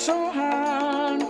so hard.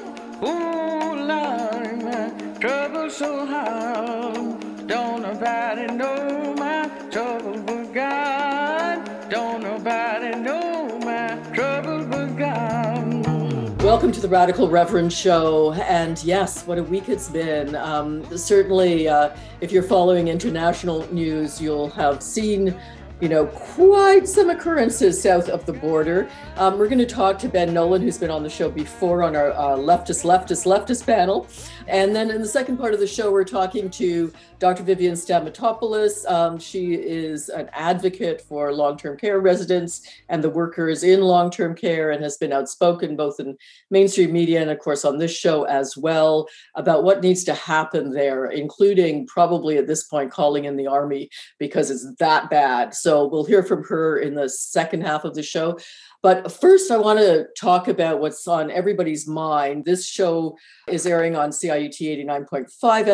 Ooh, Lord, trouble so hard. Don't nobody know my trouble but God. Don't nobody know my trouble but God. Welcome to the Radical Reverend Show. And yes, what a week it's been. Um, certainly, uh, if you're following international news, you'll have seen you know, quite some occurrences south of the border. Um, we're going to talk to Ben Nolan, who's been on the show before on our uh, leftist, leftist, leftist panel. And then in the second part of the show, we're talking to Dr. Vivian Stamatopoulos. Um, she is an advocate for long term care residents and the workers in long term care and has been outspoken both in mainstream media and, of course, on this show as well about what needs to happen there, including probably at this point calling in the army because it's that bad. So we'll hear from her in the second half of the show. But first, I want to talk about what's on everybody's mind. This show is airing on CIUT 89.5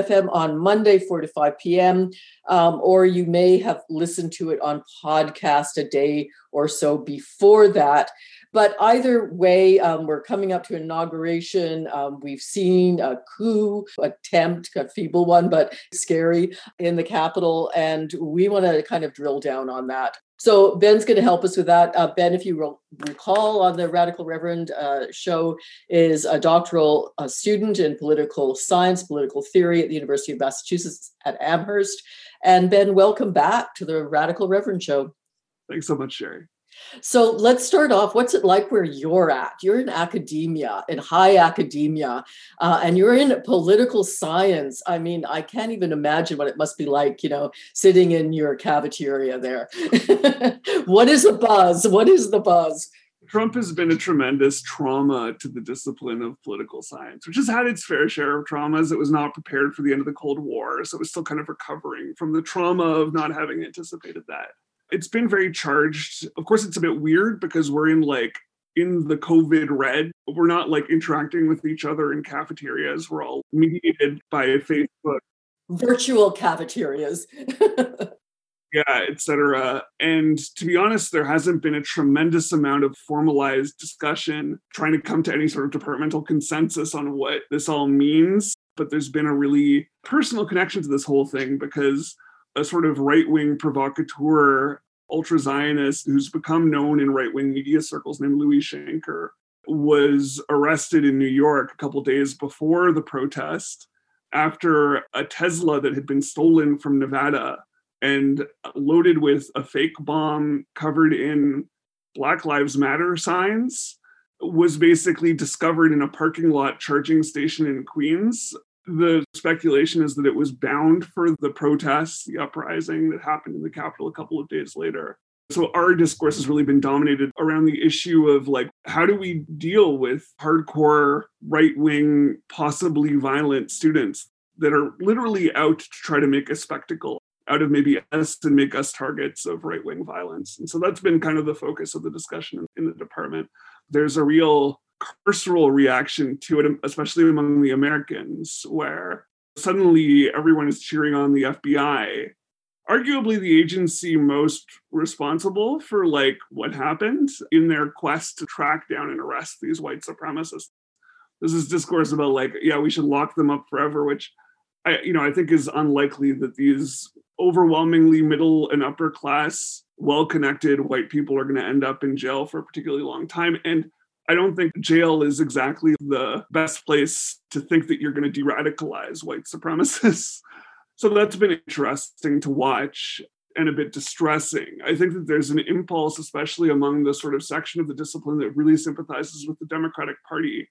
FM on Monday, 4 to 5 p.m. Um, or you may have listened to it on podcast a day or so before that. But either way, um, we're coming up to inauguration. Um, we've seen a coup attempt, a feeble one, but scary in the Capitol. And we want to kind of drill down on that. So Ben's going to help us with that. Uh, ben, if you re- recall on the Radical Reverend uh, show, is a doctoral student in political science, political theory at the University of Massachusetts at Amherst. And Ben, welcome back to the Radical Reverend show. Thanks so much, Sherry. So let's start off. What's it like where you're at? You're in academia, in high academia, uh, and you're in political science. I mean, I can't even imagine what it must be like, you know, sitting in your cafeteria there. what is the buzz? What is the buzz? Trump has been a tremendous trauma to the discipline of political science, which has had its fair share of traumas. It was not prepared for the end of the Cold War, so it was still kind of recovering from the trauma of not having anticipated that it's been very charged. Of course, it's a bit weird because we're in like in the COVID red. We're not like interacting with each other in cafeterias. We're all mediated by Facebook. Virtual cafeterias. yeah, etc. And to be honest, there hasn't been a tremendous amount of formalized discussion trying to come to any sort of departmental consensus on what this all means. But there's been a really personal connection to this whole thing because a sort of right wing provocateur, ultra Zionist who's become known in right wing media circles named Louis Shanker was arrested in New York a couple days before the protest after a Tesla that had been stolen from Nevada and loaded with a fake bomb covered in Black Lives Matter signs was basically discovered in a parking lot charging station in Queens the speculation is that it was bound for the protests, the uprising that happened in the Capitol a couple of days later. So our discourse has really been dominated around the issue of like, how do we deal with hardcore right wing, possibly violent students that are literally out to try to make a spectacle out of maybe us and make us targets of right wing violence? And so that's been kind of the focus of the discussion in the department. There's a real carceral reaction to it, especially among the Americans, where suddenly everyone is cheering on the FBI. Arguably, the agency most responsible for like what happened in their quest to track down and arrest these white supremacists. This is discourse about like, yeah, we should lock them up forever, which I, you know, I think is unlikely that these overwhelmingly middle and upper class, well-connected white people are going to end up in jail for a particularly long time. And I don't think jail is exactly the best place to think that you're going to de radicalize white supremacists. so that's been interesting to watch and a bit distressing. I think that there's an impulse, especially among the sort of section of the discipline that really sympathizes with the Democratic Party,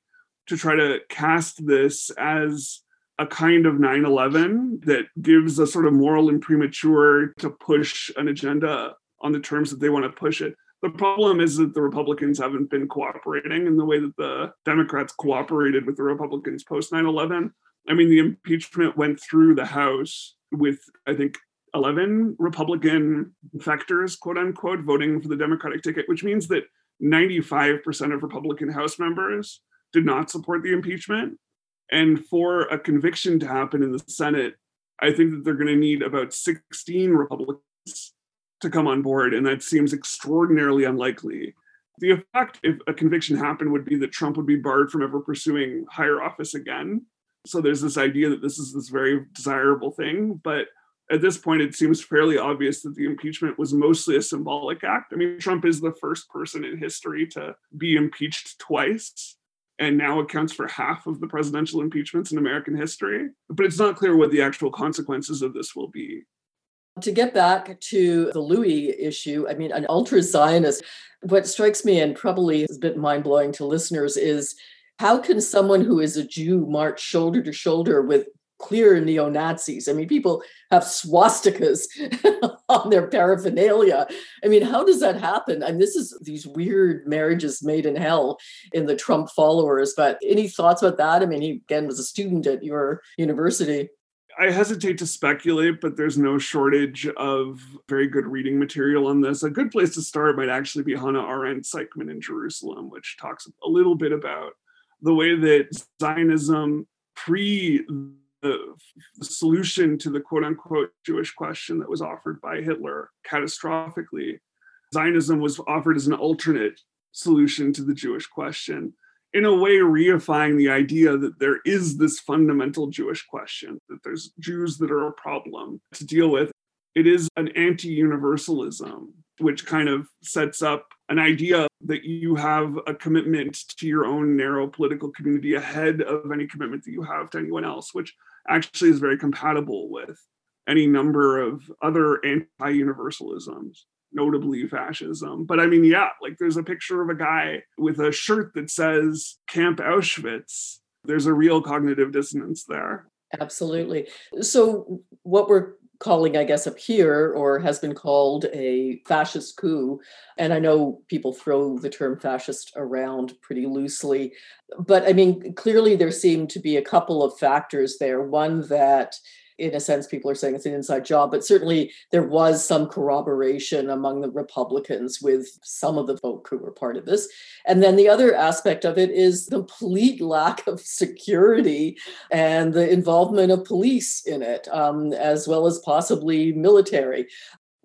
to try to cast this as a kind of 9 11 that gives a sort of moral imprimatur to push an agenda on the terms that they want to push it. The problem is that the Republicans haven't been cooperating in the way that the Democrats cooperated with the Republicans post 9 11. I mean, the impeachment went through the House with, I think, 11 Republican factors, quote unquote, voting for the Democratic ticket, which means that 95% of Republican House members did not support the impeachment. And for a conviction to happen in the Senate, I think that they're going to need about 16 Republicans to come on board, and that seems extraordinarily unlikely. The effect, if a conviction happened, would be that Trump would be barred from ever pursuing higher office again. So there's this idea that this is this very desirable thing. But at this point, it seems fairly obvious that the impeachment was mostly a symbolic act. I mean, Trump is the first person in history to be impeached twice and now accounts for half of the presidential impeachments in American history. But it's not clear what the actual consequences of this will be. To get back to the Louis issue, I mean, an ultra Zionist, what strikes me and probably is a bit mind blowing to listeners is how can someone who is a Jew march shoulder to shoulder with clear neo Nazis? I mean, people have swastikas on their paraphernalia. I mean, how does that happen? I And this is these weird marriages made in hell in the Trump followers. But any thoughts about that? I mean, he again was a student at your university. I hesitate to speculate, but there's no shortage of very good reading material on this. A good place to start might actually be Hannah Arendt Eichmann in Jerusalem, which talks a little bit about the way that Zionism pre the solution to the quote unquote Jewish question that was offered by Hitler catastrophically, Zionism was offered as an alternate solution to the Jewish question in a way reifying the idea that there is this fundamental Jewish question, that there's Jews that are a problem to deal with. It is an anti universalism, which kind of sets up an idea that you have a commitment to your own narrow political community ahead of any commitment that you have to anyone else, which actually is very compatible with any number of other anti universalisms notably fascism. But I mean, yeah, like there's a picture of a guy with a shirt that says Camp Auschwitz. There's a real cognitive dissonance there. Absolutely. So, what we're calling, I guess, up here, or has been called a fascist coup. And I know people throw the term fascist around pretty loosely. But I mean, clearly there seem to be a couple of factors there. One that in a sense, people are saying it's an inside job, but certainly there was some corroboration among the Republicans with some of the folk who were part of this. And then the other aspect of it is complete lack of security and the involvement of police in it, um, as well as possibly military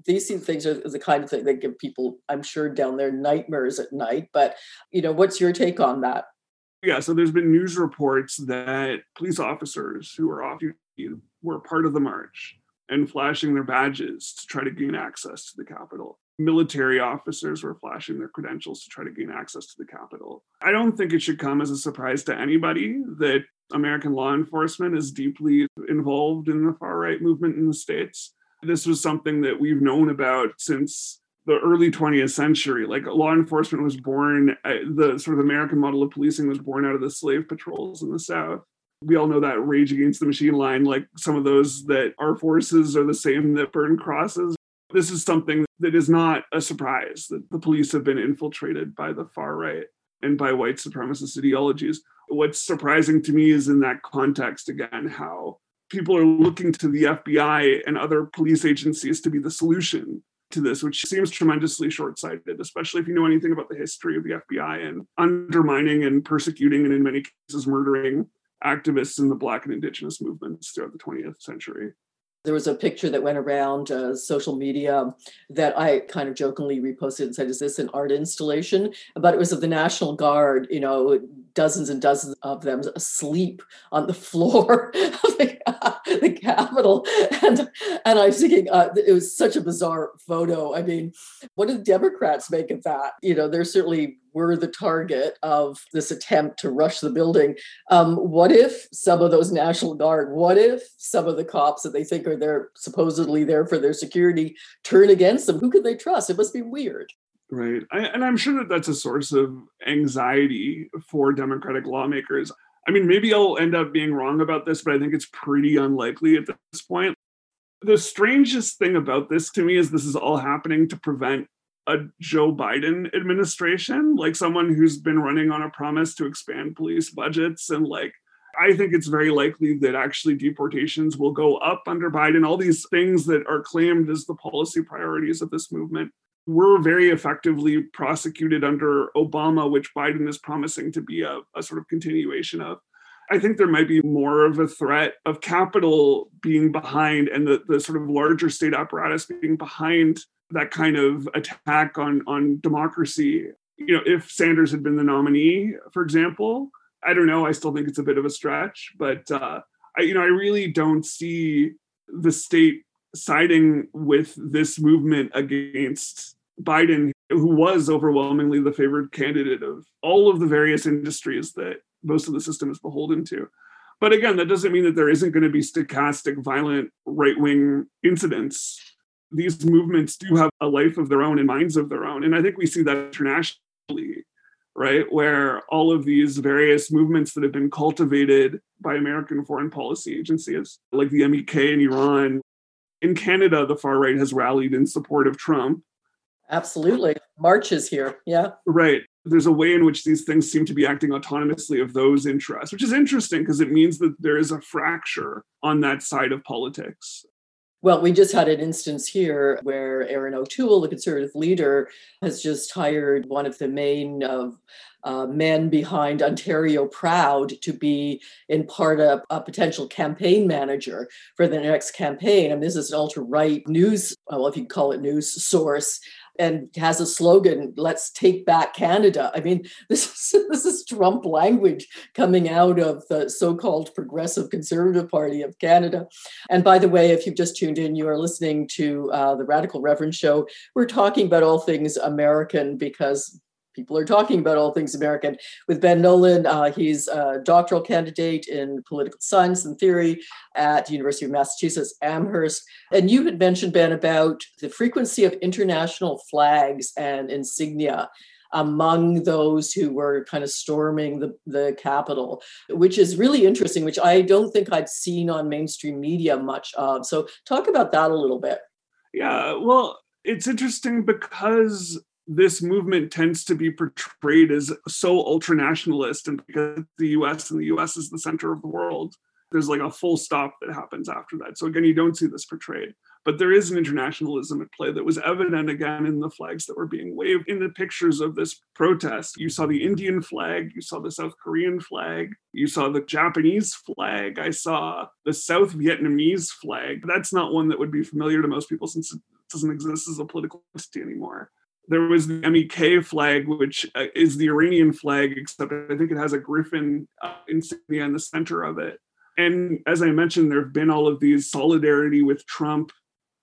these things are the kind of thing that give people, I'm sure, down there nightmares at night. But you know, what's your take on that? Yeah, so there's been news reports that police officers who are off duty were part of the march and flashing their badges to try to gain access to the Capitol. Military officers were flashing their credentials to try to gain access to the Capitol. I don't think it should come as a surprise to anybody that American law enforcement is deeply involved in the far right movement in the States. This was something that we've known about since the early 20th century. Like law enforcement was born, uh, the sort of American model of policing was born out of the slave patrols in the South we all know that rage against the machine line like some of those that our forces are the same that burn crosses this is something that is not a surprise that the police have been infiltrated by the far right and by white supremacist ideologies what's surprising to me is in that context again how people are looking to the fbi and other police agencies to be the solution to this, which seems tremendously short sighted, especially if you know anything about the history of the FBI and undermining and persecuting and, in many cases, murdering activists in the Black and Indigenous movements throughout the 20th century. There was a picture that went around uh, social media that I kind of jokingly reposted and said, Is this an art installation? But it was of the National Guard, you know, dozens and dozens of them asleep on the floor of the, the Capitol. And, and I was thinking, uh, it was such a bizarre photo. I mean, what do the Democrats make of that? You know, they're certainly were the target of this attempt to rush the building. Um, what if some of those National Guard, what if some of the cops that they think are there supposedly there for their security turn against them? Who could they trust? It must be weird. Right. I, and I'm sure that that's a source of anxiety for Democratic lawmakers. I mean, maybe I'll end up being wrong about this, but I think it's pretty unlikely at this point. The strangest thing about this to me is this is all happening to prevent a Joe Biden administration, like someone who's been running on a promise to expand police budgets and like I think it's very likely that actually deportations will go up under Biden. All these things that are claimed as the policy priorities of this movement were very effectively prosecuted under Obama, which Biden is promising to be a, a sort of continuation of. I think there might be more of a threat of capital being behind and the, the sort of larger state apparatus being behind that kind of attack on, on democracy you know, if Sanders had been the nominee, for example, I don't know. I still think it's a bit of a stretch, but uh, I, you know, I really don't see the state siding with this movement against Biden, who was overwhelmingly the favored candidate of all of the various industries that most of the system is beholden to. But again, that doesn't mean that there isn't going to be stochastic, violent right wing incidents. These movements do have a life of their own and minds of their own. And I think we see that internationally, right? Where all of these various movements that have been cultivated by American foreign policy agencies, like the MEK in Iran, in Canada, the far right has rallied in support of Trump. Absolutely. Marches here. Yeah. Right. There's a way in which these things seem to be acting autonomously of those interests, which is interesting because it means that there is a fracture on that side of politics. Well, we just had an instance here where Erin O'Toole, the conservative leader, has just hired one of the main uh, uh, men behind Ontario Proud to be in part a, a, potential campaign manager for the next campaign. And this is an ultra right news, well, if you call it news source and has a slogan let's take back canada. I mean this is this is trump language coming out of the so-called progressive conservative party of canada. And by the way if you've just tuned in you are listening to uh, the radical reverend show. We're talking about all things american because people are talking about all things American. With Ben Nolan, uh, he's a doctoral candidate in political science and theory at the University of Massachusetts Amherst. And you had mentioned, Ben, about the frequency of international flags and insignia among those who were kind of storming the, the Capitol, which is really interesting, which I don't think I've seen on mainstream media much of. So talk about that a little bit. Yeah, well, it's interesting because this movement tends to be portrayed as so ultranationalist and because the US and the US is the center of the world there's like a full stop that happens after that. So again you don't see this portrayed. But there is an internationalism at play that was evident again in the flags that were being waved. In the pictures of this protest you saw the indian flag you saw the south korean flag you saw the japanese flag i saw the south vietnamese flag. That's not one that would be familiar to most people since it doesn't exist as a political entity anymore there was the MEK flag, which uh, is the Iranian flag, except I think it has a griffin uh, insignia in the center of it. And as I mentioned, there have been all of these solidarity with Trump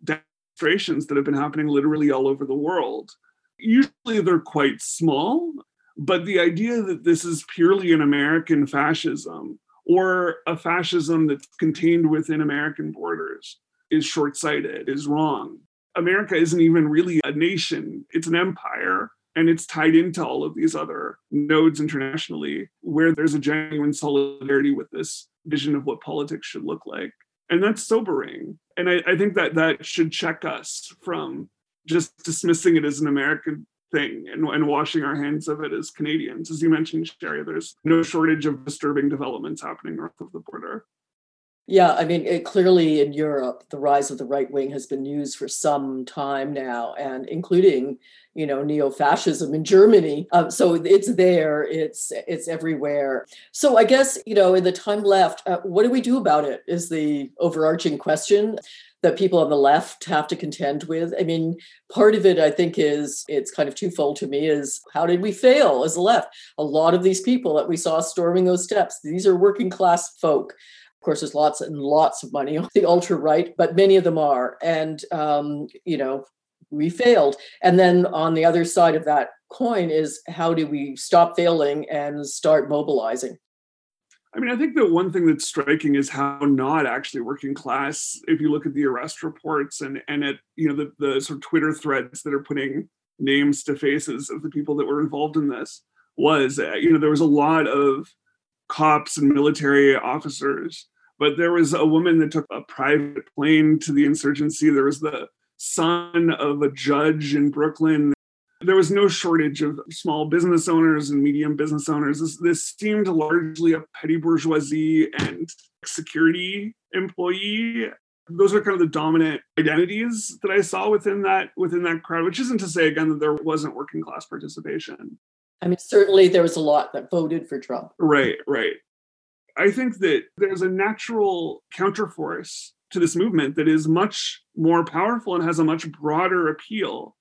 demonstrations that have been happening literally all over the world. Usually they're quite small, but the idea that this is purely an American fascism or a fascism that's contained within American borders is short sighted, is wrong. America isn't even really a nation, it's an empire. And it's tied into all of these other nodes internationally where there's a genuine solidarity with this vision of what politics should look like. And that's sobering. And I, I think that that should check us from just dismissing it as an American thing and, and washing our hands of it as Canadians. As you mentioned, Sherry, there's no shortage of disturbing developments happening north of the border. Yeah, I mean, it, clearly in Europe, the rise of the right wing has been used for some time now, and including, you know, neo-fascism in Germany. Um, so it's there, it's it's everywhere. So I guess you know, in the time left, uh, what do we do about it? Is the overarching question that people on the left have to contend with. I mean, part of it, I think, is it's kind of twofold to me is how did we fail as a left? A lot of these people that we saw storming those steps, these are working class folk course, there's lots and lots of money on the ultra right, but many of them are. And, um, you know, we failed. And then on the other side of that coin is how do we stop failing and start mobilizing? I mean, I think that one thing that's striking is how not actually working class, if you look at the arrest reports and and at you know the, the sort of Twitter threads that are putting names to faces of the people that were involved in this, was uh, you know there was a lot of cops and military officers but there was a woman that took a private plane to the insurgency. There was the son of a judge in Brooklyn. There was no shortage of small business owners and medium business owners. This, this seemed largely a petty bourgeoisie and security employee. Those are kind of the dominant identities that I saw within that within that crowd, which isn't to say again that there wasn't working class participation. I mean, certainly there was a lot that voted for Trump. Right, right. I think that there's a natural counterforce to this movement that is much more powerful and has a much broader appeal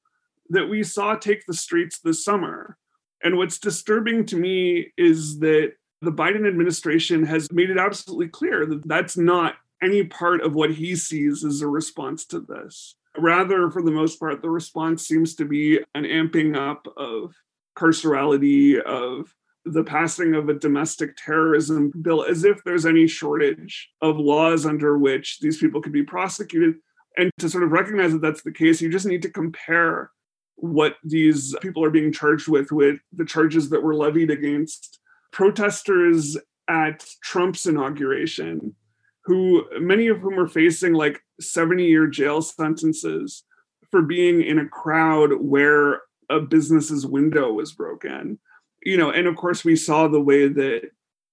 that we saw take the streets this summer, And what's disturbing to me is that the Biden administration has made it absolutely clear that that's not any part of what he sees as a response to this. Rather, for the most part, the response seems to be an amping up of carcerality, of the passing of a domestic terrorism bill, as if there's any shortage of laws under which these people could be prosecuted. And to sort of recognize that that's the case, you just need to compare what these people are being charged with with the charges that were levied against protesters at Trump's inauguration who many of whom are facing like 70 year jail sentences for being in a crowd where a business's window was broken you know and of course we saw the way that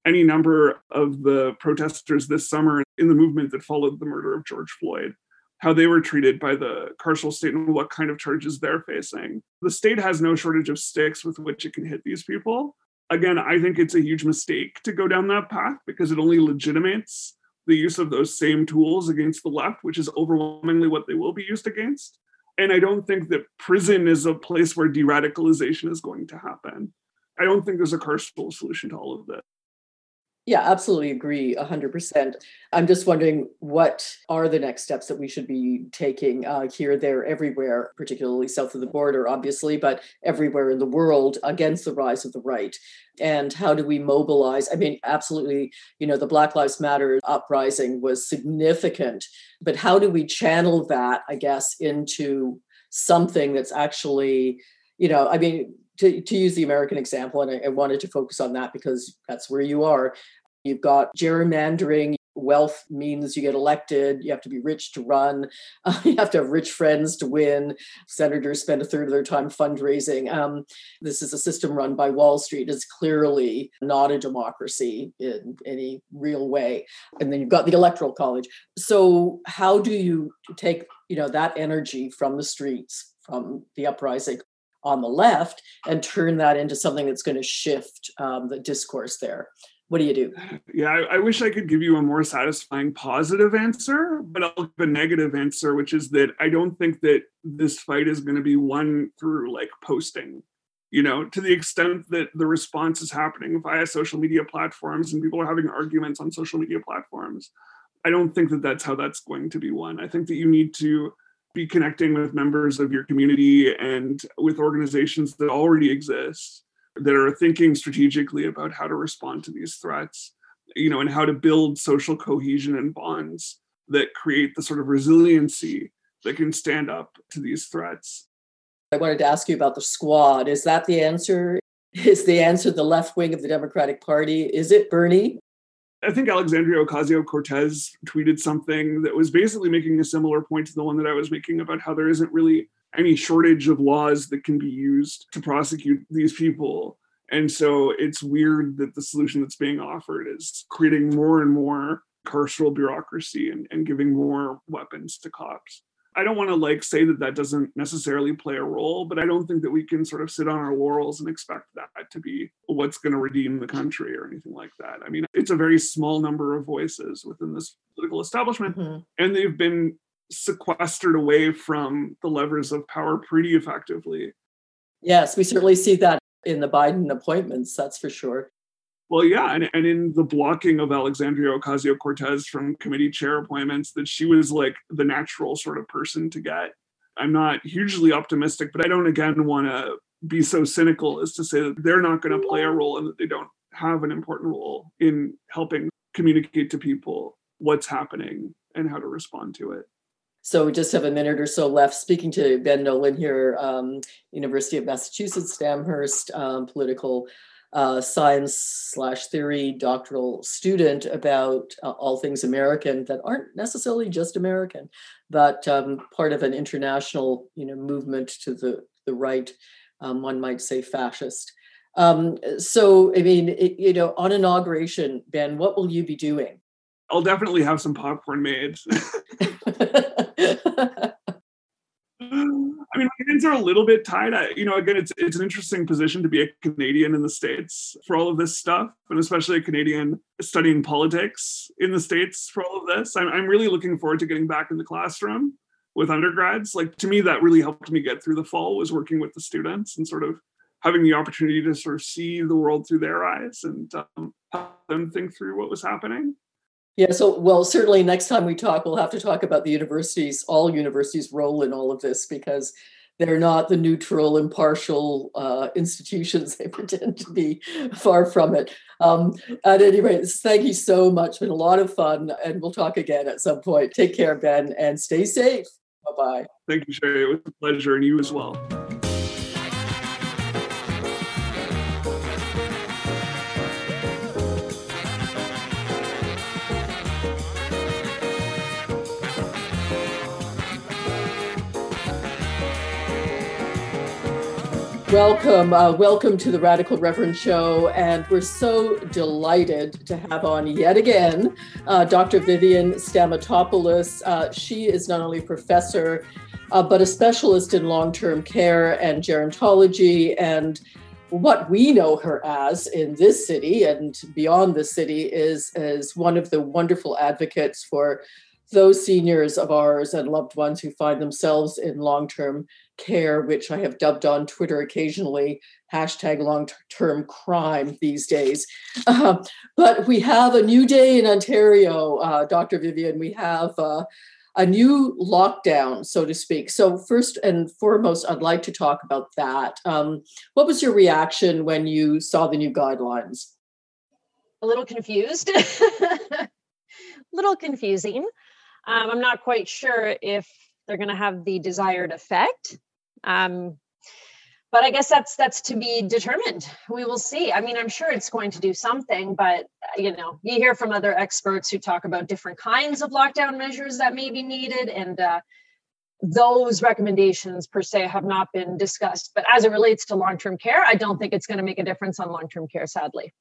any number of the protesters this summer in the movement that followed the murder of george floyd how they were treated by the carceral state and what kind of charges they're facing the state has no shortage of sticks with which it can hit these people again i think it's a huge mistake to go down that path because it only legitimates the use of those same tools against the left, which is overwhelmingly what they will be used against. And I don't think that prison is a place where de radicalization is going to happen. I don't think there's a carceral solution to all of this. Yeah, absolutely agree 100%. I'm just wondering what are the next steps that we should be taking uh, here, there, everywhere, particularly south of the border, obviously, but everywhere in the world against the rise of the right. And how do we mobilize? I mean, absolutely, you know, the Black Lives Matter uprising was significant, but how do we channel that, I guess, into something that's actually, you know, I mean, to, to use the American example, and I, I wanted to focus on that because that's where you are. You've got gerrymandering. Wealth means you get elected. You have to be rich to run. Uh, you have to have rich friends to win. Senators spend a third of their time fundraising. Um, this is a system run by Wall Street. It's clearly not a democracy in any real way. And then you've got the Electoral College. So how do you take you know that energy from the streets, from the uprising, on the left and turn that into something that's going to shift um, the discourse there. What do you do? Yeah I, I, wish i could give you a more satisfying positive answer but i'll give a negative answer which is that i don't think that this fight is going to be won through like posting. You know to the extent that the response is happening via social media platforms and people are having arguments on social media platforms i don't think that that's how that's going to be won. I think that you need to be connecting with members of your community and with organizations that already exist that are thinking strategically about how to respond to these threats you know and how to build social cohesion and bonds that create the sort of resiliency that can stand up to these threats. I wanted to ask you about the squad. Is that the answer? Is the answer the left wing of the democratic party? Is it bernie I think Alexandria Ocasio Cortez tweeted something that was basically making a similar point to the one that I was making about how there isn't really any shortage of laws that can be used to prosecute these people. And so it's weird that the solution that's being offered is creating more and more carceral bureaucracy and, and giving more weapons to cops. I don't want to like say that that doesn't necessarily play a role, but I don't think that we can sort of sit on our laurels and expect that to be what's going to redeem the country or anything like that. I mean, it's a very small number of voices within this political establishment, mm-hmm. and they've been sequestered away from the levers of power pretty effectively. Yes, we certainly see that in the Biden appointments, that's for sure. Well, yeah, and, and in the blocking of Alexandria Ocasio Cortez from committee chair appointments, that she was like the natural sort of person to get. I'm not hugely optimistic, but I don't again want to be so cynical as to say that they're not going to play a role and that they don't have an important role in helping communicate to people what's happening and how to respond to it. So we just have a minute or so left. Speaking to Ben Nolan here, um, University of Massachusetts, Amherst, um, political uh, science slash theory doctoral student about uh, all things American that aren't necessarily just American, but um, part of an international you know movement to the the right. Um, one might say fascist. Um, so, I mean, it, you know, on inauguration, Ben, what will you be doing? I'll definitely have some popcorn made. I mean, my hands are a little bit tied. I, you know, again, it's it's an interesting position to be a Canadian in the states for all of this stuff, and especially a Canadian studying politics in the states for all of this. I'm I'm really looking forward to getting back in the classroom with undergrads. Like to me, that really helped me get through the fall was working with the students and sort of having the opportunity to sort of see the world through their eyes and um, help them think through what was happening. Yeah, so well, certainly next time we talk, we'll have to talk about the universities, all universities' role in all of this, because they're not the neutral, impartial uh, institutions they pretend to be. Far from it. Um, at any rate, thank you so much. It's been a lot of fun, and we'll talk again at some point. Take care, Ben, and stay safe. Bye bye. Thank you, Sherry. It was a pleasure, and you as well. Welcome, uh, welcome to the Radical Reverend Show. And we're so delighted to have on yet again uh, Dr. Vivian Stamatopoulos. Uh, she is not only a professor, uh, but a specialist in long term care and gerontology. And what we know her as in this city and beyond the city is, is one of the wonderful advocates for those seniors of ours and loved ones who find themselves in long term care, which I have dubbed on Twitter occasionally, hashtag long term crime these days. Uh, but we have a new day in Ontario, uh, Dr. Vivian. We have uh, a new lockdown, so to speak. So, first and foremost, I'd like to talk about that. Um, what was your reaction when you saw the new guidelines? A little confused, a little confusing. Um, I'm not quite sure if they're going to have the desired effect. Um, but I guess that's that's to be determined. We will see. I mean, I'm sure it's going to do something, but you know, you hear from other experts who talk about different kinds of lockdown measures that may be needed, and uh, those recommendations per se have not been discussed. But as it relates to long-term care, I don't think it's going to make a difference on long-term care, sadly.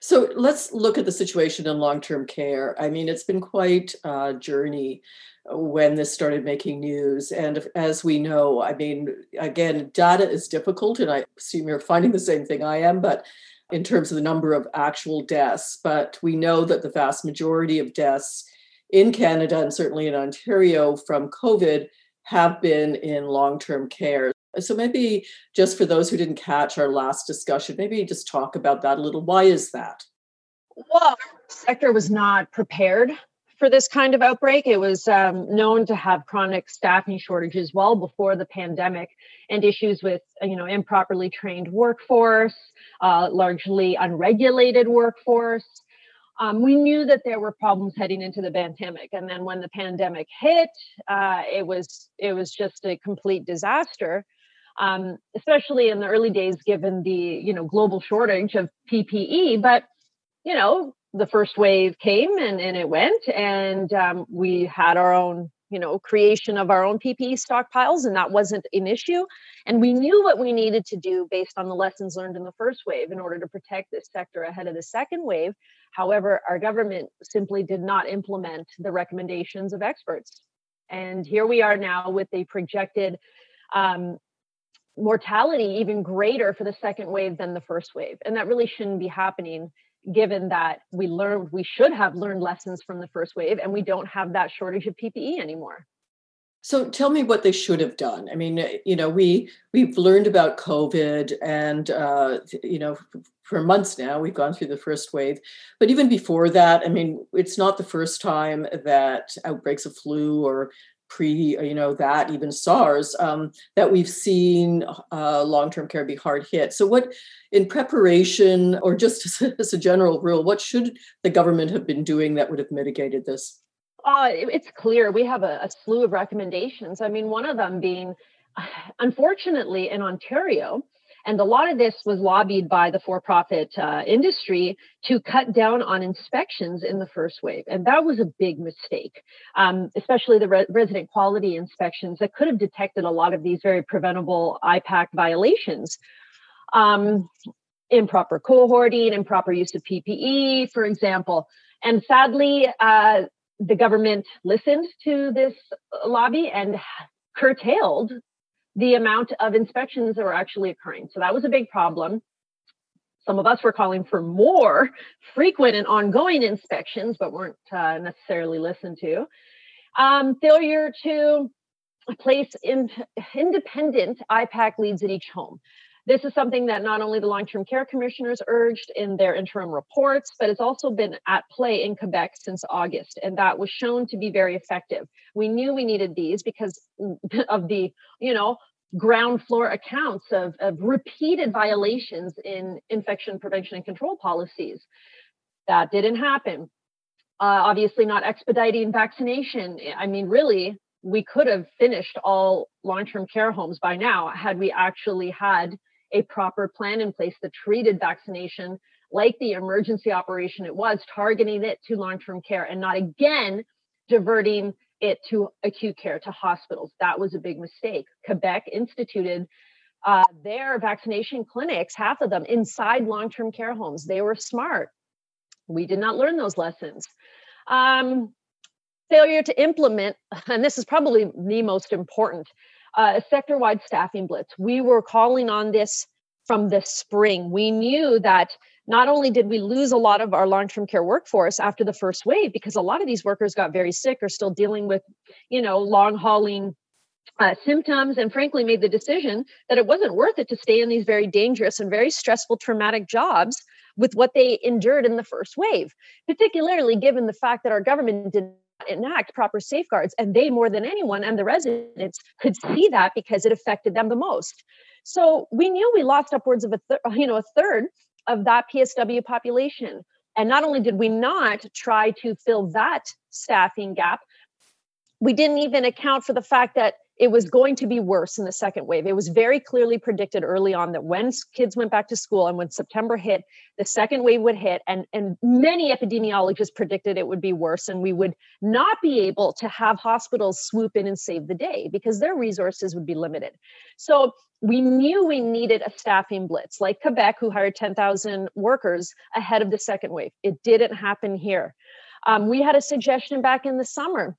So let's look at the situation in long term care. I mean, it's been quite a journey when this started making news. And as we know, I mean, again, data is difficult, and I assume you're finding the same thing I am, but in terms of the number of actual deaths. But we know that the vast majority of deaths in Canada and certainly in Ontario from COVID have been in long term care. So maybe just for those who didn't catch our last discussion, maybe just talk about that a little. Why is that? Well, sector was not prepared for this kind of outbreak. It was um, known to have chronic staffing shortages well before the pandemic, and issues with you know improperly trained workforce, uh, largely unregulated workforce. Um, we knew that there were problems heading into the pandemic, and then when the pandemic hit, uh, it was it was just a complete disaster um, especially in the early days, given the you know global shortage of PPE. But you know, the first wave came and, and it went, and um, we had our own you know creation of our own PPE stockpiles, and that wasn't an issue. And we knew what we needed to do based on the lessons learned in the first wave in order to protect this sector ahead of the second wave. However, our government simply did not implement the recommendations of experts. And here we are now with a projected um, mortality even greater for the second wave than the first wave. And that really shouldn't be happening given that we learned we should have learned lessons from the first wave and we don't have that shortage of PPE anymore. So tell me what they should have done. I mean, you know, we we've learned about COVID, and uh, you know, for months now we've gone through the first wave. But even before that, I mean, it's not the first time that outbreaks of flu or pre you know that even SARS um, that we've seen uh, long-term care be hard hit. So what in preparation or just as a, as a general rule, what should the government have been doing that would have mitigated this? Uh, it's clear we have a, a slew of recommendations. I mean, one of them being, unfortunately, in Ontario, and a lot of this was lobbied by the for profit uh, industry to cut down on inspections in the first wave. And that was a big mistake, um, especially the re- resident quality inspections that could have detected a lot of these very preventable IPAC violations. Um, improper cohorting, improper use of PPE, for example. And sadly, uh, the government listened to this lobby and curtailed the amount of inspections that were actually occurring. So that was a big problem. Some of us were calling for more frequent and ongoing inspections, but weren't uh, necessarily listened to. Um, failure to place in, independent IPAC leads at each home. This is something that not only the long term care commissioners urged in their interim reports, but it's also been at play in Quebec since August. And that was shown to be very effective. We knew we needed these because of the, you know, ground floor accounts of, of repeated violations in infection prevention and control policies. That didn't happen. Uh, obviously, not expediting vaccination. I mean, really, we could have finished all long term care homes by now had we actually had a proper plan in place that treated vaccination like the emergency operation it was, targeting it to long term care and not again diverting it to acute care, to hospitals. That was a big mistake. Quebec instituted uh, their vaccination clinics, half of them inside long term care homes. They were smart. We did not learn those lessons. Um, failure to implement, and this is probably the most important, uh, a sector wide staffing blitz. We were calling on this from the spring. We knew that not only did we lose a lot of our long-term care workforce after the first wave because a lot of these workers got very sick or still dealing with you know long hauling uh, symptoms and frankly made the decision that it wasn't worth it to stay in these very dangerous and very stressful traumatic jobs with what they endured in the first wave particularly given the fact that our government did enact proper safeguards and they more than anyone and the residents could see that because it affected them the most so we knew we lost upwards of a th- uh, you know a third of that PSW population. And not only did we not try to fill that staffing gap, we didn't even account for the fact that it was going to be worse in the second wave. It was very clearly predicted early on that when kids went back to school and when September hit, the second wave would hit. And, and many epidemiologists predicted it would be worse and we would not be able to have hospitals swoop in and save the day because their resources would be limited. So we knew we needed a staffing blitz like Quebec, who hired 10,000 workers ahead of the second wave. It didn't happen here. Um, we had a suggestion back in the summer,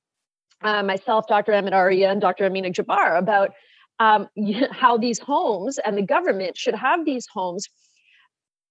uh, myself, Dr. Amit Arya, and Dr. Amina Jabbar, about um, how these homes and the government should have these homes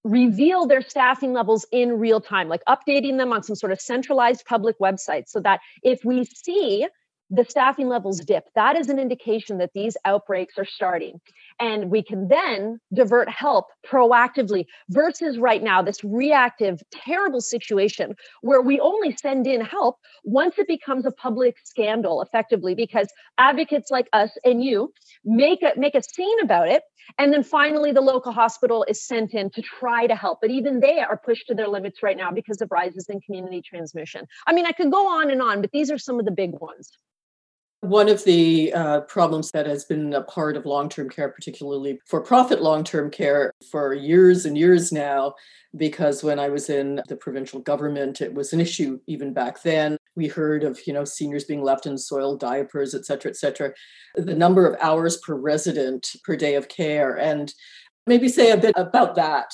reveal their staffing levels in real time, like updating them on some sort of centralized public website so that if we see the staffing levels dip, that is an indication that these outbreaks are starting. And we can then divert help proactively versus right now, this reactive, terrible situation where we only send in help once it becomes a public scandal, effectively, because advocates like us and you make a, make a scene about it. And then finally, the local hospital is sent in to try to help. But even they are pushed to their limits right now because of rises in community transmission. I mean, I could go on and on, but these are some of the big ones. One of the uh, problems that has been a part of long term care, particularly for profit long term care, for years and years now, because when I was in the provincial government, it was an issue even back then. We heard of, you know, seniors being left in soiled diapers, et cetera, et cetera. The number of hours per resident per day of care. And maybe say a bit about that.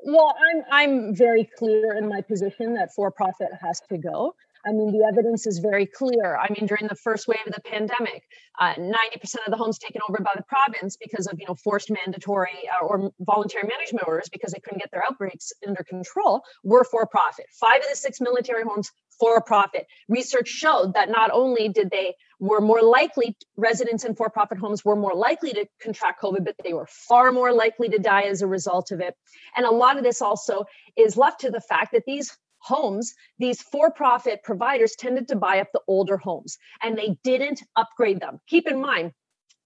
Well, I'm I'm very clear in my position that for profit has to go. I mean, the evidence is very clear. I mean, during the first wave of the pandemic, uh, 90% of the homes taken over by the province because of, you know, forced mandatory uh, or voluntary management orders because they couldn't get their outbreaks under control were for profit. Five of the six military homes for profit. Research showed that not only did they were more likely residents in for-profit homes were more likely to contract covid but they were far more likely to die as a result of it and a lot of this also is left to the fact that these homes, these for profit providers tended to buy up the older homes and they didn't upgrade them. Keep in mind,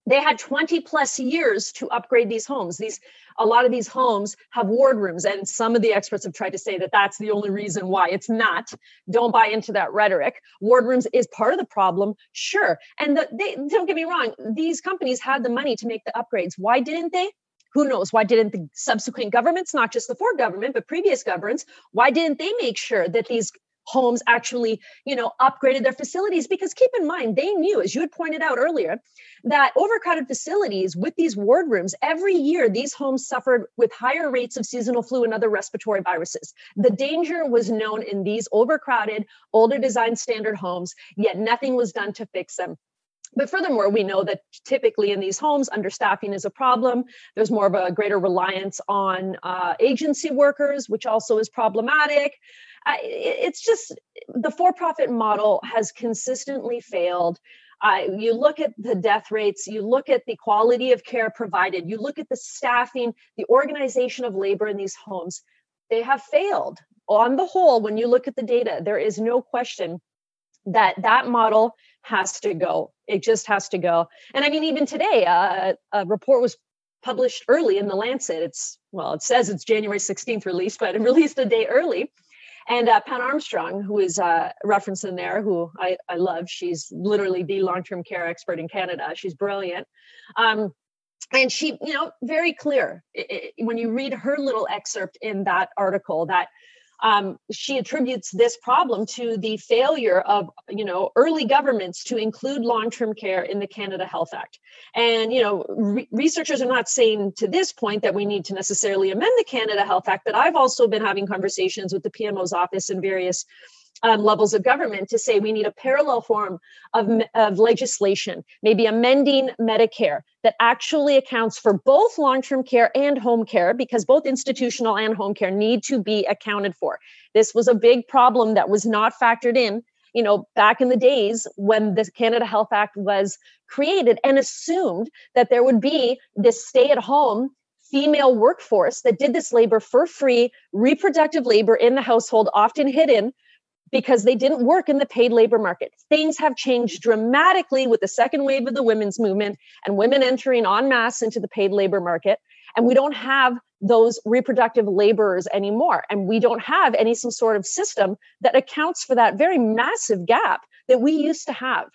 they had 20 plus years to upgrade these homes. These a lot of these homes have ward rooms and some of the experts have tried to say that that's the only reason why it's not. Don't buy into that rhetoric. Ward rooms is part of the problem sure. And the, they don't get me wrong these companies had the money to make the upgrades. Why didn't they who knows? Why didn't the subsequent governments not just the ford government but previous governments why didn't they make sure that these homes actually you know upgraded their facilities? Because keep in mind they knew as you had pointed out earlier that overcrowded facilities with these ward rooms every year these homes suffered with higher rates of seasonal flu and other respiratory viruses. The danger was known in these overcrowded older design standard homes yet nothing was done to fix them but furthermore, we know that typically in these homes, understaffing is a problem. There's more of a greater reliance on uh, agency workers, which also is problematic. Uh, it's just the for profit model has consistently failed. Uh, you look at the death rates, you look at the quality of care provided, you look at the staffing, the organization of labor in these homes. They have failed. On the whole, when you look at the data, there is no question that that model has to go. It just has to go. And I mean, even today, uh, a report was published early in the Lancet. It's well, it says it's January 16th release, but it released a day early. And uh, Pat Armstrong, who is uh, referenced in there, who I, I love, she's literally the long-term care expert in Canada. She's brilliant. Um, and she, you know, very clear it, it, when you read her little excerpt in that article that um, she attributes this problem to the failure of you know early governments to include long-term care in the canada health act. And you know re- researchers are not saying to this point that we need to necessarily amend the canada health act but i've also been having conversations with the pmo's office and various um, levels of government to say we need a parallel form of, of legislation, maybe amending Medicare that actually accounts for both long term care and home care, because both institutional and home care need to be accounted for. This was a big problem that was not factored in. You know, back in the days when the Canada Health Act was created and assumed that there would be this stay at home female workforce that did this labor for free, reproductive labor in the household, often hidden because they didn't work in the paid labor market. Things have changed dramatically with the second wave of the women's movement and women entering en masse into the paid labor market. And we don't have those reproductive laborers anymore. And we don't have any some sort of system that accounts for that very massive gap that we used to have.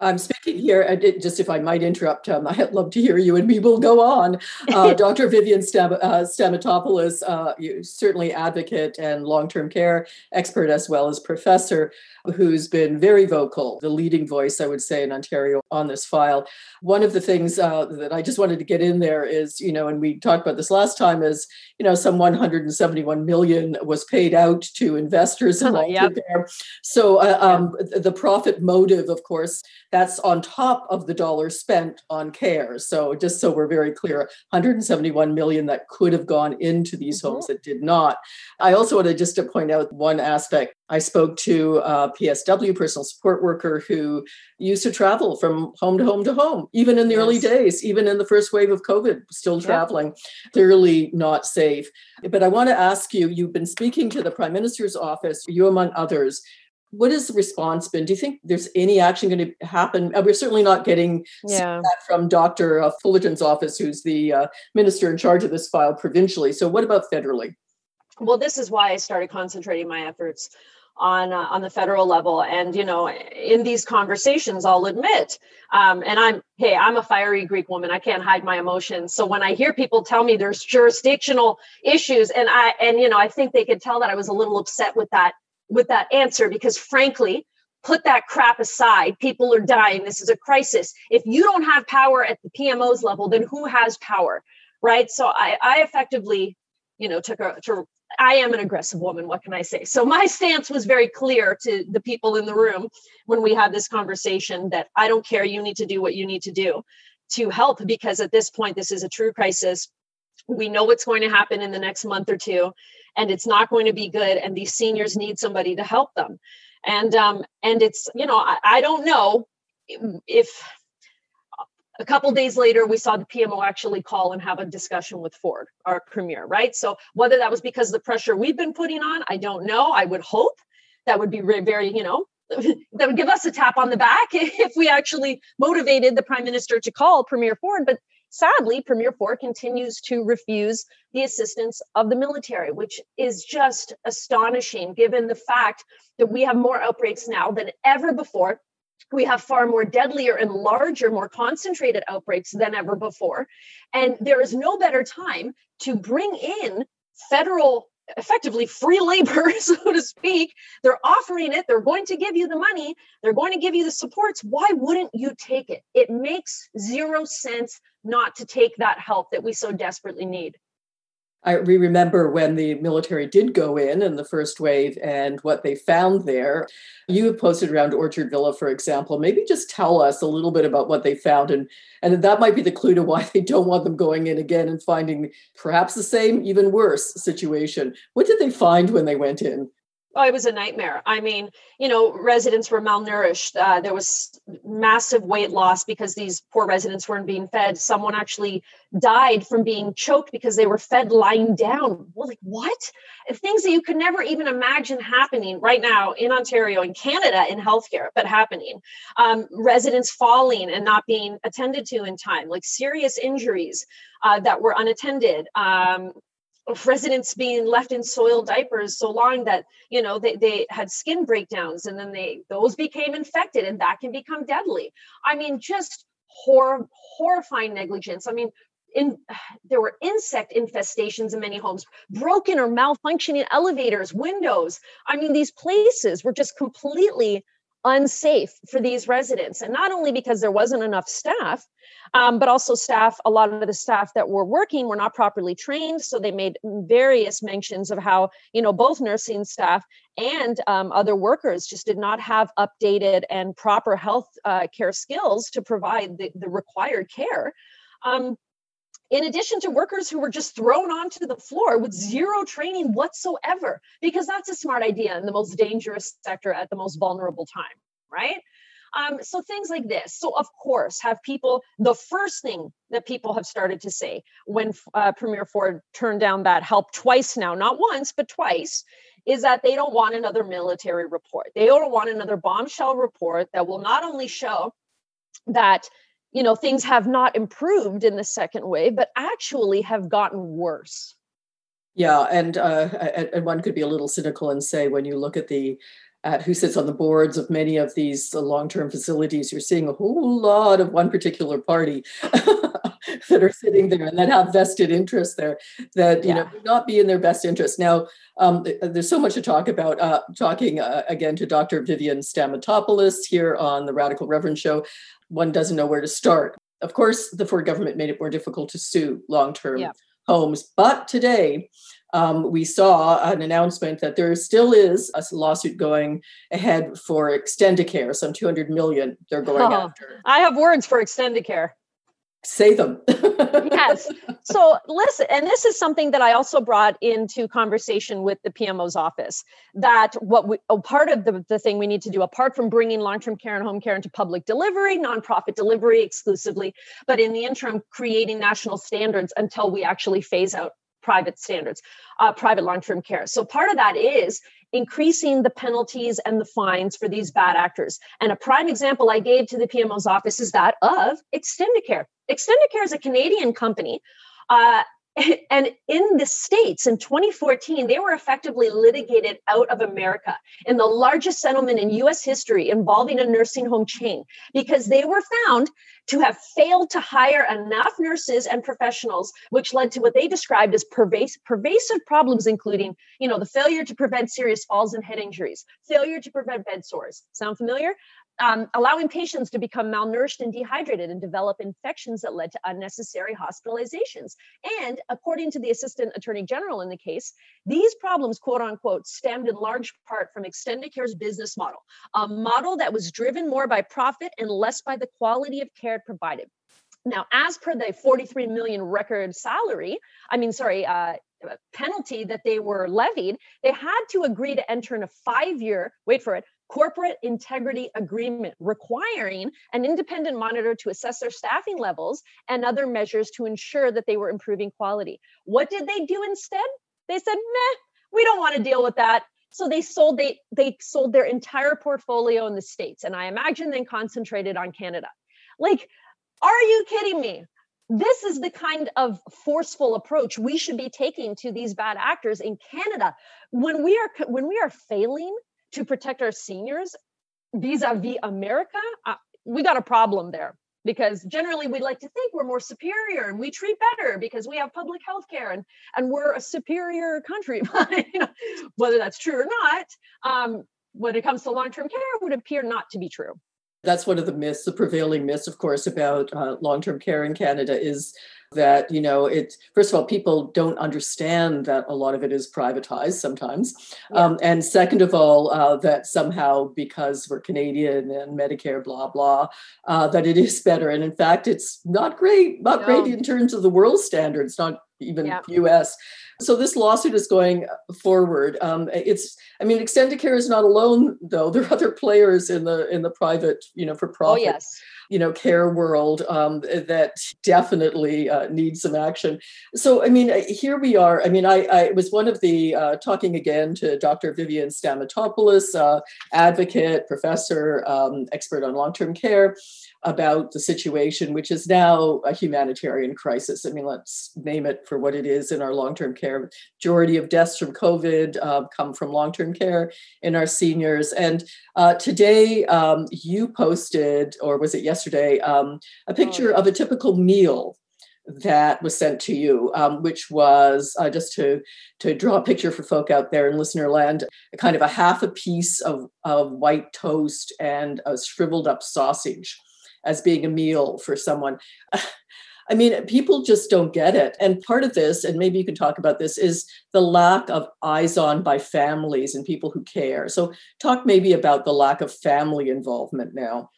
I'm speaking here, and just if I might interrupt, um, I'd love to hear you, and we will go on. Uh, Dr. Vivian Stam- uh, Stamatopoulos, uh, certainly advocate and long-term care expert as well as professor, who's been very vocal, the leading voice, I would say, in Ontario on this file. One of the things uh, that I just wanted to get in there is, you know, and we talked about this last time, is you know, some 171 million was paid out to investors in long-term yep. care. So uh, um, the profit motive, of course that's on top of the dollars spent on care. So just so we're very clear, 171 million that could have gone into these mm-hmm. homes that did not. I also wanted just to point out one aspect. I spoke to a PSW, personal support worker, who used to travel from home to home to home, even in the yes. early days, even in the first wave of COVID, still traveling, clearly not safe. But I want to ask you you've been speaking to the Prime Minister's office, you among others what has the response been? Do you think there's any action going to happen? Uh, we're certainly not getting yeah. that from Dr. Uh, Fullerton's office, who's the uh, minister in charge of this file provincially. So, what about federally? Well, this is why I started concentrating my efforts on uh, on the federal level. And you know, in these conversations, I'll admit, um, and I'm hey, I'm a fiery Greek woman. I can't hide my emotions. So when I hear people tell me there's jurisdictional issues, and I and you know, I think they could tell that I was a little upset with that with that answer because frankly put that crap aside. People are dying. This is a crisis. If you don't have power at the pmos level then who has power right? So i, I effectively you know took a to, i am an aggressive woman what can i say? So my stance was very clear to the people in the room when we had this conversation that i don't care. You need to do what you need to do to help because at this point this is a true crisis. We know what's going to happen in the next month or two and it's not going to be good and these seniors need somebody to help them. And um and it's you know i, I don't know if a couple days later we saw the pmo actually call and have a discussion with ford our premier right? So whether that was because of the pressure we've been putting on i don't know. I would hope that would be very you know that would give us a tap on the back if we actually motivated the prime minister to call premier ford but Sadly, Premier Ford continues to refuse the assistance of the military, which is just astonishing given the fact that we have more outbreaks now than ever before. We have far more deadlier and larger, more concentrated outbreaks than ever before. And there is no better time to bring in federal effectively free labor, so to speak. They're offering it, they're going to give you the money, they're going to give you the supports. Why wouldn't you take it? It makes zero sense not to take that help that we so desperately need. I we remember when the military did go in in the first wave and what they found there. You have posted around Orchard Villa, for example. Maybe just tell us a little bit about what they found, and and that might be the clue to why they don't want them going in again and finding perhaps the same, even worse situation. What did they find when they went in? Oh, it was a nightmare. I mean, you know, residents were malnourished. Uh, there was massive weight loss because these poor residents weren't being fed. Someone actually died from being choked because they were fed lying down. Well, like what? Things that you could never even imagine happening right now in Ontario, in Canada, in healthcare, but happening. Um, residents falling and not being attended to in time, like serious injuries uh, that were unattended. Um, of residents being left in soiled diapers so long that you know they, they had skin breakdowns and then they those became infected and that can become deadly. I mean just hor- horrifying negligence. I mean in there were insect infestations in many homes broken or malfunctioning elevators windows. I mean these places were just completely unsafe for these residents. And not only because there wasn't enough staff um, but also staff a lot of the staff that were working were not properly trained. So they made various mentions of how you know both nursing staff and um, other workers just did not have updated and proper health uh, care skills to provide the, the required care. Um, in addition to workers who were just thrown onto the floor with zero training whatsoever, because that's a smart idea in the most dangerous sector at the most vulnerable time, right? Um, so things like this. So of course, have people. The first thing that people have started to say when uh, Premier Ford turned down that help twice now, not once but twice, is that they don't want another military report. They don't want another bombshell report that will not only show that you know things have not improved in the second wave but actually have gotten worse. Yeah and uh, and one could be a little cynical and say when you look at the at who sits on the boards of many of these long-term facilities you're seeing a whole lot of one particular party that are sitting there and that have vested interest there that you yeah. know would not be in their best interest now um, there's so much to talk about uh, talking uh, again to dr vivian stamatopoulos here on the radical reverend show one doesn't know where to start. Of course, the Ford government made it more difficult to sue long term yeah. homes. But today, um, we saw an announcement that there still is a lawsuit going ahead for Extendicare, some 200 million they're going oh, after. I have words for Extendicare say them. yes. So listen, and this is something that I also brought into conversation with the PMO's office. That what we, oh, part of the, the thing we need to do, apart from bringing long-term care and home care into public delivery, nonprofit delivery exclusively, but in the interim, creating national standards until we actually phase out private standards, uh, private long-term care. So part of that is increasing the penalties and the fines for these bad actors. And a prime example I gave to the PMO's office is that of Extendicare. Extendicare is a Canadian company. Uh, and in the states in 2014 they were effectively litigated out of america in the largest settlement in us history involving a nursing home chain because they were found to have failed to hire enough nurses and professionals which led to what they described as pervasive, pervasive problems including you know the failure to prevent serious falls and head injuries failure to prevent bed sores sound familiar um, allowing patients to become malnourished and dehydrated and develop infections that led to unnecessary hospitalizations. And according to the Assistant Attorney General in the case, these problems, quote unquote, stemmed in large part from Extendicare's business model, a model that was driven more by profit and less by the quality of care provided. Now, as per the 43 million record salary, I mean, sorry, uh, penalty that they were levied, they had to agree to enter in a five year, wait for it, corporate integrity agreement requiring an independent monitor to assess their staffing levels and other measures to ensure that they were improving quality. What did they do instead? They said, meh, we don't want to deal with that. So they sold they they sold their entire portfolio in the states, and I imagine then concentrated on Canada. Like, are you kidding me? This is the kind of forceful approach we should be taking to these bad actors in Canada when we are when we are failing to protect our seniors vis-a-vis America, uh, we got a problem there because generally we like to think we're more superior and we treat better because we have public health care and, and we're a superior country. you know, whether that's true or not, um, when it comes to long-term care, would appear not to be true. That's one of the myths, the prevailing myths, of course, about uh, long-term care in Canada is that you know it first of all people don't understand that a lot of it is privatized sometimes yeah. um, and second of all uh, that somehow because we're canadian and medicare blah blah uh, that it is better and in fact it's not great not no. great in terms of the world standards not even yeah. us So this lawsuit is going forward. Um, it's, I mean, Extendicare is not alone, though. There are other players in the in the private, you know, for profit. Oh yes you know care world um, that definitely uh, needs some action. So i mean here we are. I mean i, I was one of the uh, talking again to dr vivian stamatopoulos uh, advocate professor um, expert on long-term care about the situation, which is now a humanitarian crisis. I mean, let's name it for what it is in our long term care. Majority of deaths from COVID uh, come from long term care in our seniors. And uh, today, um, you posted, or was it yesterday, um, a picture oh. of a typical meal that was sent to you, um, which was uh, just to to draw a picture for folk out there in listener land, kind of a half a piece of, of white toast and a shriveled up sausage as being a meal for someone. I mean, people just don't get it. And part of this, and maybe you can talk about this, is the lack of eyes on by families and people who care. So, talk maybe about the lack of family involvement now.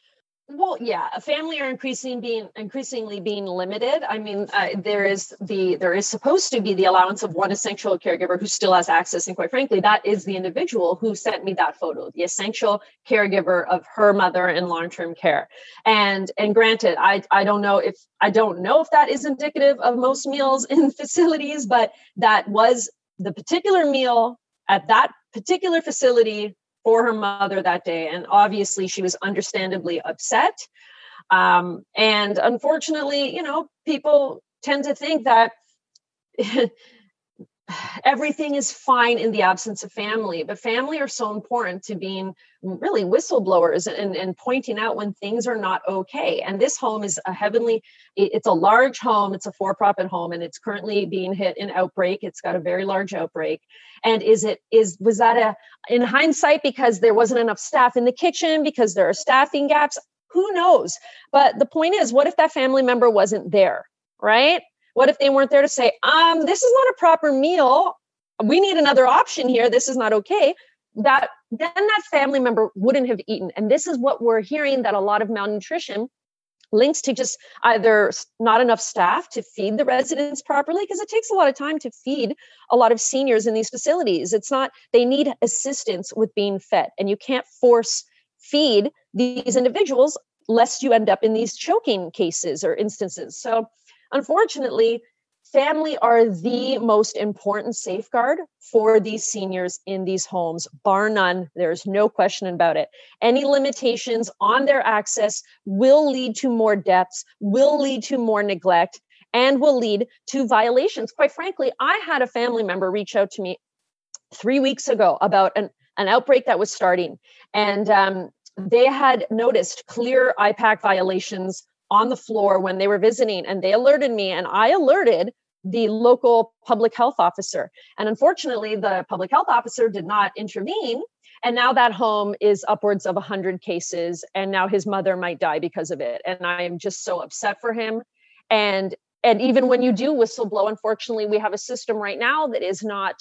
Well, yeah, a family are increasing being increasingly being limited. I mean, uh, there is the there is supposed to be the allowance of one essential caregiver who still has access, and quite frankly, that is the individual who sent me that photo, the essential caregiver of her mother in long term care. And and granted, I I don't know if I don't know if that is indicative of most meals in facilities, but that was the particular meal at that particular facility for her mother that day. And obviously, she was understandably upset. Um, and unfortunately, you know, people tend to think that everything is fine in the absence of family but family are so important to being really whistleblowers and, and pointing out when things are not okay. And this home is a heavenly it's a large home it's a for-profit home and it's currently being hit in outbreak. It's got a very large outbreak. And is it is was that a in hindsight because there wasn't enough staff in the kitchen because there are staffing gaps? Who knows? But the point is what if that family member wasn't there right what if they weren't there to say, um, this is not a proper meal. We need another option here. This is not okay. That then that family member wouldn't have eaten. And this is what we're hearing that a lot of malnutrition links to just either not enough staff to feed the residents properly because it takes a lot of time to feed a lot of seniors in these facilities it's not they need assistance with being fed and you can't force feed these individuals lest you end up in these choking cases or instances so Unfortunately, family are the most important safeguard for these seniors in these homes, bar none. There's no question about it. Any limitations on their access will lead to more deaths, will lead to more neglect, and will lead to violations. Quite frankly, I had a family member reach out to me three weeks ago about an, an outbreak that was starting. And um, they had noticed clear IPAC violations on the floor when they were visiting and they alerted me and I alerted the local public health officer. And unfortunately, the public health officer did not intervene. And now that home is upwards of 100 cases. And now his mother might die because of it. And I am just so upset for him. And and even when you do whistleblow, unfortunately, we have a system right now that is not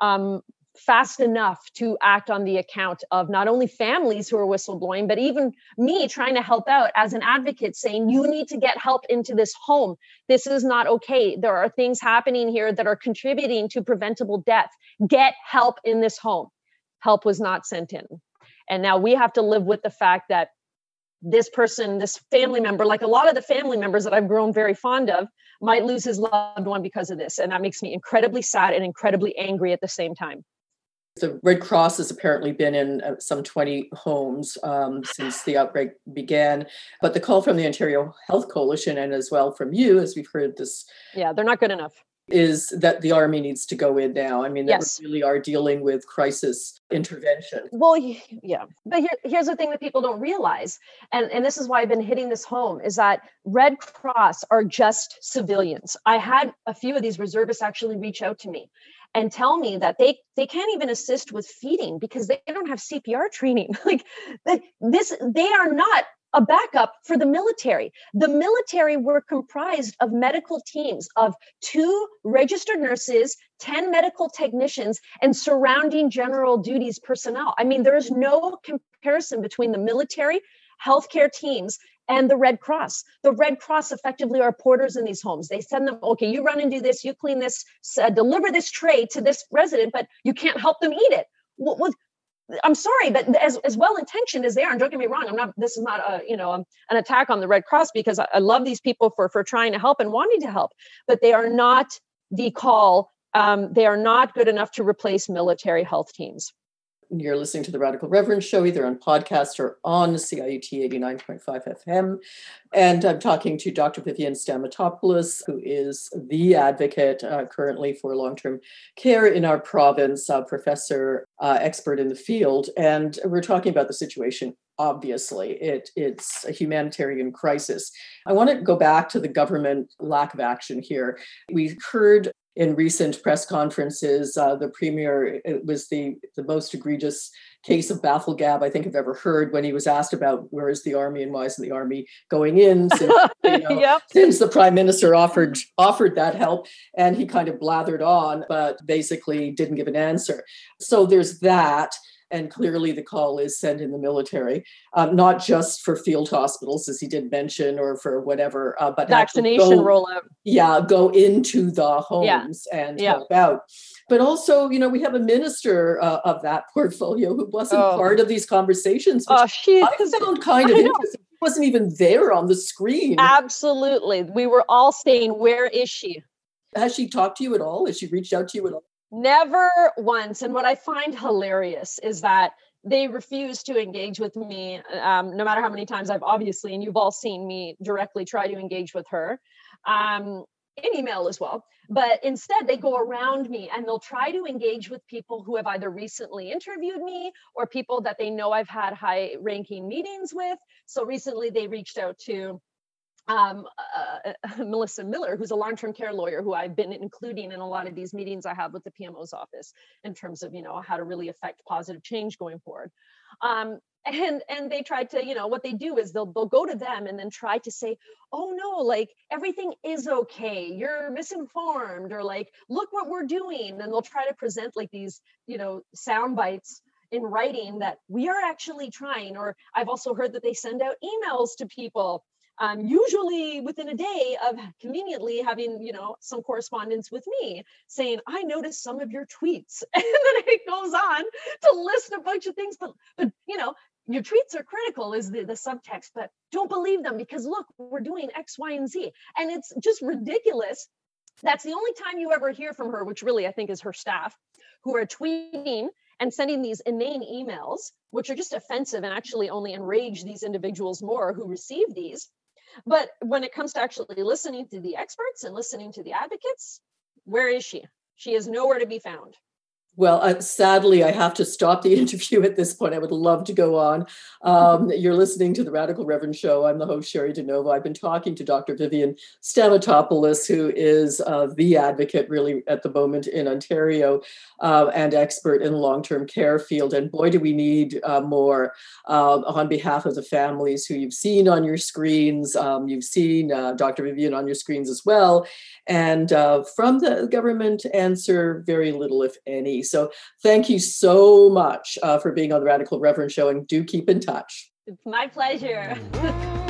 um, fast enough to act on the account of not only families who are whistleblowing, but even me trying to help out as an advocate saying, you need to get help into this home. This is not okay. There are things happening here that are contributing to preventable death. Get help in this home. Help was not sent in. And now we have to live with the fact that this person, this family member, like a lot of the family members that I've grown very fond of, might lose his loved one because of this. And that makes me incredibly sad and incredibly angry at the same time. The Red Cross has apparently been in uh, some 20 homes um, since the outbreak began. But the call from the Ontario Health Coalition and as well from you, as we've heard this. Yeah, they're not good enough. Is that the army needs to go in now? I mean, they yes. really are dealing with crisis intervention. Well, yeah. But here, here's the thing that people don't realize, and, and this is why I've been hitting this home, is that Red Cross are just civilians. I had a few of these reservists actually reach out to me and tell me that they they can't even assist with feeding because they don't have CPR training. like this, they are not a backup for the military. The military were comprised of medical teams of two registered nurses, 10 medical technicians, and surrounding general duties personnel. I mean, there is no comparison between the military healthcare teams and the Red Cross. The Red Cross effectively are porters in these homes. They send them, okay, you run and do this, you clean this, uh, deliver this tray to this resident, but you can't help them eat it. Well, well, I'm sorry, but as, as well intentioned as they are, and don't get me wrong, I'm not. This is not a you know an attack on the Red Cross because I, I love these people for for trying to help and wanting to help, but they are not the call. Um, they are not good enough to replace military health teams. You're listening to the Radical Reverend Show, either on podcast or on CIUT 89.5 FM. And I'm talking to Dr. Vivian Stamatopoulos, who is the advocate uh, currently for long term care in our province, professor, uh, expert in the field. And we're talking about the situation. Obviously, it, it's a humanitarian crisis. I want to go back to the government lack of action here. We heard in recent press conferences, uh, the premier it was the, the most egregious case of baffle gab I think I've ever heard when he was asked about where is the army and why isn't the army going in since, you know, yep. since the prime minister offered offered that help and he kind of blathered on but basically didn't give an answer. So there's that and clearly the call is send in the military, um, not just for field hospitals, as he did mention, or for whatever, uh, but vaccination go, rollout. Yeah, go into the homes yeah. and yeah. help out. But also, you know, we have a minister uh, of that portfolio who wasn't oh. part of these conversations. oh, she I found kind of interesting. She wasn't even there on the screen. Absolutely, we were all saying, "Where is she?" Has she talked to you at all? Has she reached out to you at all? Never once. And what I find hilarious is that they refuse to engage with me, um, no matter how many times I've obviously, and you've all seen me directly try to engage with her um, in email as well. But instead, they go around me and they'll try to engage with people who have either recently interviewed me or people that they know I've had high ranking meetings with. So recently, they reached out to um, uh, Melissa Miller, who's a long-term care lawyer, who I've been including in a lot of these meetings I have with the PMO's office in terms of you know how to really affect positive change going forward. Um, and and they try to you know what they do is they'll they'll go to them and then try to say oh no like everything is okay. You're misinformed or like look what we're doing. And they'll try to present like these you know sound bites in writing that we are actually trying. Or i've also heard that they send out emails to people um, usually within a day of conveniently having you know some correspondence with me saying i noticed some of your tweets. And then it goes on to list a bunch of things but but you know your tweets are critical is the, the subtext but don't believe them because look we're doing x y and z. And it's just ridiculous. That's the only time you ever hear from her which really i think is her staff who are tweeting and sending these inane emails which are just offensive and actually only enrage these individuals more who receive these but when it comes to actually listening to the experts and listening to the advocates, where is she? She is nowhere to be found. Well, uh, sadly, I have to stop the interview at this point. I would love to go on. Um, you're listening to the Radical Reverend Show. I'm the host, Cheri DiNovo. I've been talking to Dr. Vivian Stamatopoulos, who is uh, the advocate really at the moment in Ontario uh, and expert in long-term care field. And boy, do we need uh, more um, on behalf of the families who you've seen on your screens. Um, you've seen uh, Dr. Vivian on your screens as well. And uh, from the government answer, very little, if any. So thank you so much uh, for being on the Radical Reverend Show and do keep in touch. It's my pleasure.